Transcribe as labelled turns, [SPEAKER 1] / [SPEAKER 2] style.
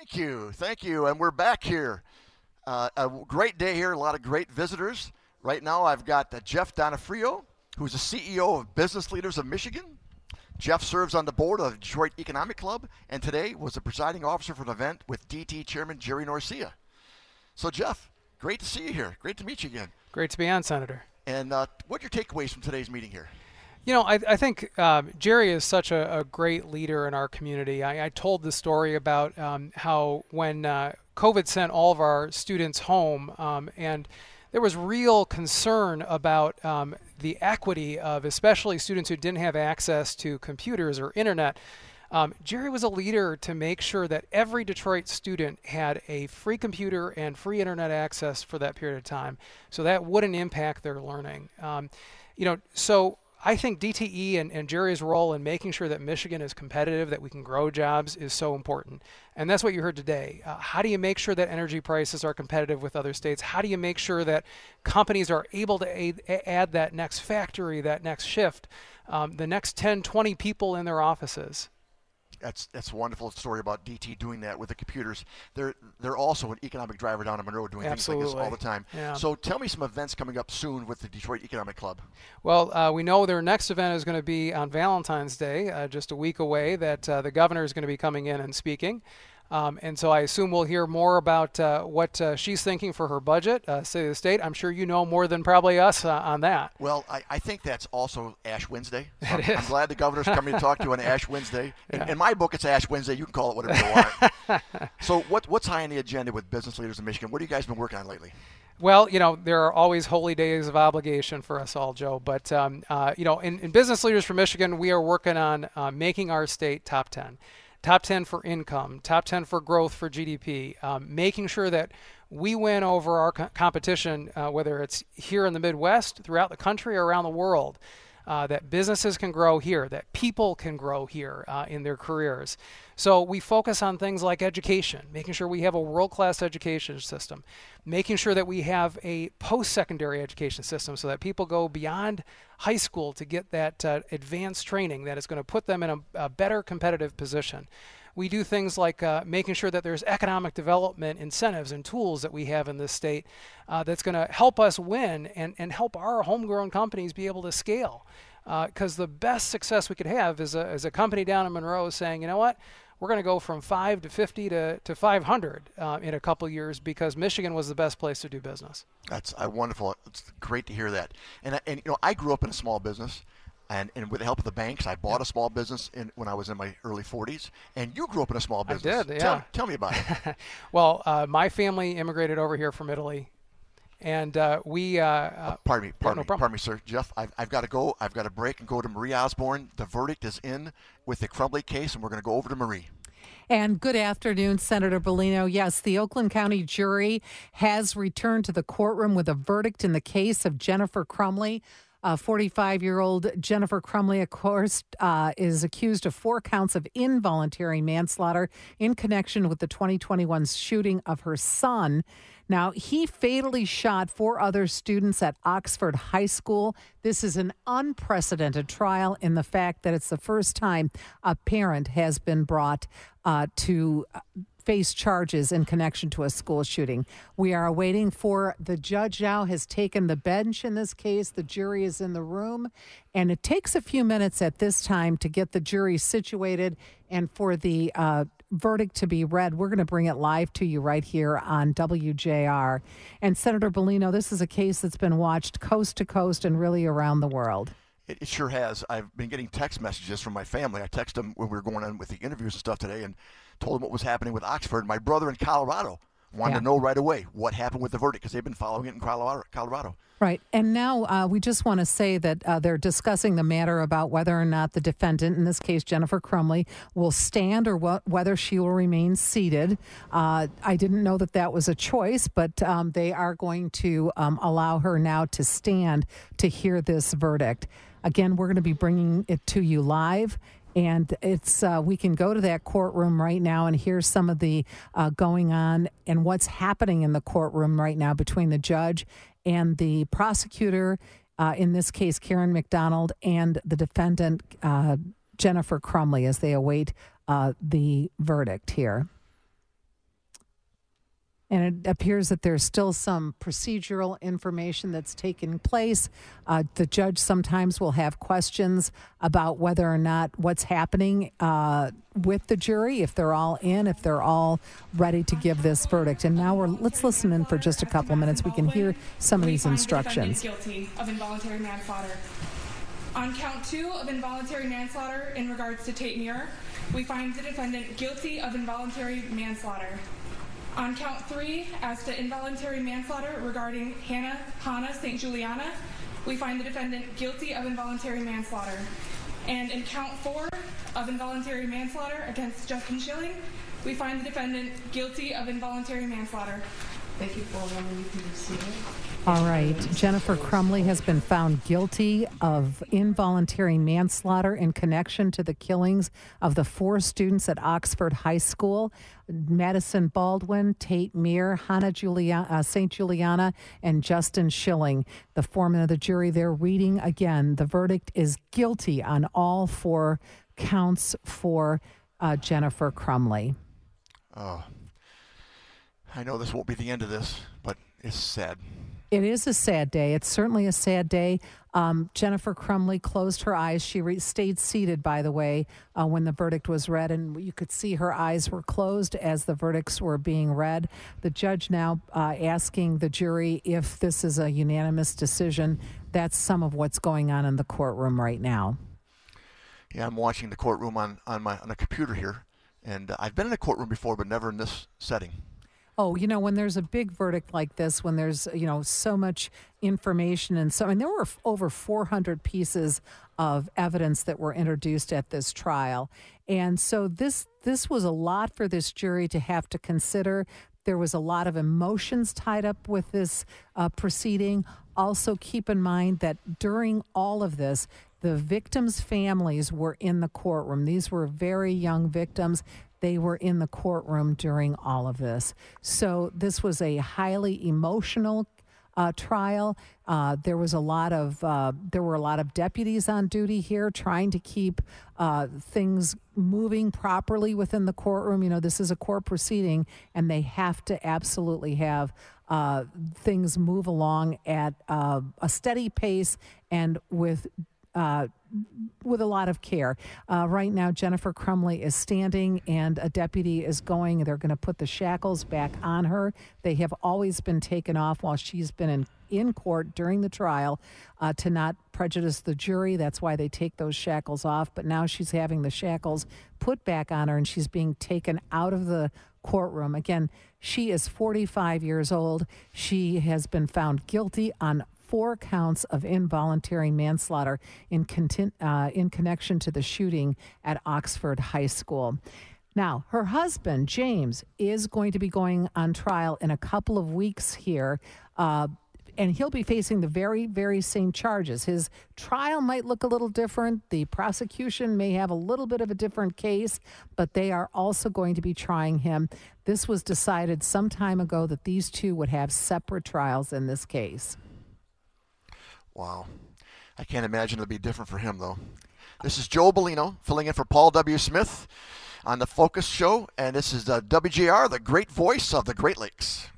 [SPEAKER 1] Thank you. Thank you. And we're back here. Uh, a great day here, a lot of great visitors. Right now, I've got uh, Jeff Donofrio, who's the CEO of Business Leaders of Michigan. Jeff serves on the board of Detroit Economic Club and today was the presiding officer for an event with DT Chairman Jerry Norcia. So, Jeff, great to see you here. Great to meet you again.
[SPEAKER 2] Great to be on, Senator.
[SPEAKER 1] And uh, what are your takeaways from today's meeting here?
[SPEAKER 2] You know, I, I think uh, Jerry is such a, a, great leader in our community. I, I told the story about um, how when uh, COVID sent all of our students home, um, and there was real concern about um, the equity of especially students who didn't have access to computers or internet. Um, Jerry was a leader to make sure that every Detroit student had a free computer and free internet access for that period of time, so that wouldn't impact their learning. Um, you know, so I think DTE and, and, Jerry's role in making sure that Michigan is competitive, that we can grow jobs, is so important. And that's what you heard today. Uh, how do you make sure that energy prices are competitive with other states? How do you make sure that companies are able to add that next factory, that next shift, um, the next 10, 20 people in their offices?
[SPEAKER 1] That's that's a wonderful story about DT doing that with the computers. They're they're also an economic driver down in Monroe doing
[SPEAKER 2] Absolutely.
[SPEAKER 1] things like this all the time.
[SPEAKER 2] Yeah.
[SPEAKER 1] So tell me some events coming up soon with the Detroit Economic Club.
[SPEAKER 2] Well, uh, we know their next event is going to be on Valentine's Day, uh, just a week away. That uh, the governor is going to be coming in and speaking. Um, and so I assume we'll hear more about uh, what uh, she's thinking for her budget, uh, City of the State. I'm sure you know more than probably us uh, on that.
[SPEAKER 1] Well, I, I, think that's also Ash Wednesday.
[SPEAKER 2] So
[SPEAKER 1] I'm,
[SPEAKER 2] I'm,
[SPEAKER 1] glad the governor's coming to talk to you on Ash Wednesday. In, in, my book, it's Ash Wednesday. You can call it whatever you want. so, what, what's high on the agenda with business leaders in Michigan? What have you guys been working on lately?
[SPEAKER 2] Well, you know, there are always holy days of obligation for us all, Joe. But, um, uh, you know, in, in, Business Leaders for Michigan, we are working on uh, making our state top 10 top 10 for income, top 10 for growth for GDP, um, making sure that we win over our co- competition, uh, whether it's here in the Midwest, throughout the country, or around the world. Uh, that businesses can grow here, that people can grow here uh, in their careers. So we focus on things like education, making sure we have a world class education system, making sure that we have a post secondary education system so that people go beyond high school to get that uh, advanced training that is going to put them in a, a, better competitive position. We do things like uh, making sure that there's economic development incentives and tools that we have in this state uh, that's going to help us win and, and help our homegrown companies be able to scale. Because uh, the best success we could have is a, is a company down in Monroe saying, you know what, we're going to go from 5 to 50 to, to 500 uh, in a couple years because Michigan was the best place to do business.
[SPEAKER 1] That's uh, wonderful. It's great to hear that. And, and you know, I grew up in a small business. And, and with the help of the banks, I bought a small business in, when I was in my early 40s. And you grew up in a small business.
[SPEAKER 2] I did, yeah.
[SPEAKER 1] Tell, tell me about it.
[SPEAKER 2] well, uh, my family immigrated over here from Italy and uh, we. Uh, uh,
[SPEAKER 1] pardon me, pardon
[SPEAKER 2] no
[SPEAKER 1] me, pardon me, sir. Jeff, I've, I've got to go. I've got to break and go to Marie Osborne. The verdict is in with the Crumbley case, and we're going to go over to Marie.
[SPEAKER 3] And good afternoon, Senator Bellino. Yes, the Oakland County jury has returned to the courtroom with a verdict in the case of Jennifer Crumbley. 45 year old Jennifer Crumbley, of course, uh, is accused of four counts of involuntary manslaughter in connection with the 2021 shooting of her son. Now, he fatally shot four other students at Oxford High School. This is an unprecedented trial in the fact that it's the first time a parent has been brought uh, to uh, face charges in connection to a school shooting. We are waiting for the judge now has taken the bench in this case. The jury is in the room, and it takes a few minutes at this time to get the jury situated and for the uh, verdict to be read. We're going to bring it live to you right here on WJR. And Senator Bellino, this is a case that's been watched coast to coast and really around the world.
[SPEAKER 1] It, sure has. I've been getting text messages from my family. I texted them when we were going on with the interviews and stuff today and told him what was happening with Oxford. My brother in Colorado wanted yeah. to know right away what happened with the verdict because they've been following it in Colorado. Colorado.
[SPEAKER 3] Right. And now uh, we just want to say that uh, they're discussing the matter about whether or not the defendant, in this case Jennifer Crumbley, will stand or wh- whether she will remain seated. Uh, I didn't know that that was a choice, but um, they are going to um, allow her now to stand to hear this verdict. Again, we're going to be bringing it to you live and it's uh, we can go to that courtroom right now and hear some of the uh, going on and what's happening in the courtroom right now between the judge and the prosecutor uh, in this case karen mcdonald and the defendant uh, jennifer Crumbley, as they await uh, the verdict here And it appears that there's still some procedural information that's taking place. Uh, the judge sometimes will have questions about whether or not what's happening uh, with the jury, if they're all in, if they're all ready to give this verdict. And now we're let's listen in for just a couple of minutes. We can hear some of these instructions.
[SPEAKER 4] Guilty of involuntary manslaughter. On count two of involuntary manslaughter in regards to Tate Muir, we find the defendant guilty of involuntary manslaughter. On count three, as to involuntary manslaughter regarding Hannah Hannah St. Juliana, we find the defendant guilty of involuntary manslaughter. And in count four of involuntary manslaughter against Justin Schilling, we find the defendant guilty of involuntary manslaughter.
[SPEAKER 5] Thank you for allowing me to receive it.
[SPEAKER 3] All right. Jennifer Crumbley has been found guilty of involuntary manslaughter in connection to the killings of the four students at Oxford High School Madison Baldwin, Tate Muir, Hannah Julia, uh, St. Juliana, and Justin Schilling. The foreman of the jury, they're reading again. The verdict is guilty on all four counts for uh, Jennifer Crumbley.
[SPEAKER 1] Oh, I know this won't be the end of this, but it's sad.
[SPEAKER 3] It is a sad day. It's certainly a sad day. Um, Jennifer Crumbley closed her eyes. She re- stayed seated, by the way, uh, when the verdict was read, and you could see her eyes were closed as the verdicts were being read. The judge now uh, asking the jury if this is a unanimous decision. That's some of what's going on in the courtroom right now.
[SPEAKER 1] Yeah, I'm watching the courtroom on, on my on a computer here, and uh, I've been in a courtroom before, but never in this setting.
[SPEAKER 3] Oh, you know, when there's a big verdict like this, when there's, you know, so much information and so, and there were over 400 pieces of evidence that were introduced at this trial. And so this, this was a lot for this jury to have to consider. There was a lot of emotions tied up with this uh, proceeding. Also, keep in mind that during all of this, the victims' families were in the courtroom. These were very young victims. They were in the courtroom during all of this. So this was a highly emotional uh, trial. Uh, there was a lot of uh, there were a lot of deputies on duty here trying to keep uh, things moving properly within the courtroom. You know, this is a court proceeding, and they have to absolutely have uh, things move along at uh, a steady pace and with uh, with a lot of care. Uh, right now, Jennifer Crumbley is standing and a deputy is going. They're going to put the shackles back on her. They have always been taken off while she's been in, in court during the trial uh, to not prejudice the jury. That's why they take those shackles off. But now she's having the shackles put back on her and she's being taken out of the courtroom. Again, she is 45 years old. She has been found guilty on four counts of involuntary manslaughter in, contin- uh, in connection to the shooting at Oxford High School. Now, her husband, James, is going to be going on trial in a couple of weeks here. Uh, and he'll be facing the very, very same charges. His trial might look a little different. The prosecution may have a little bit of a different case, but they are also going to be trying him. This was decided some time ago that these two would have separate trials in this case.
[SPEAKER 1] Wow. I can't imagine it'll be different for him, though. This is Joe Bellino filling in for Paul W. Smith on the Focus Show, and this is uh, the WJR, the great voice of the Great Lakes.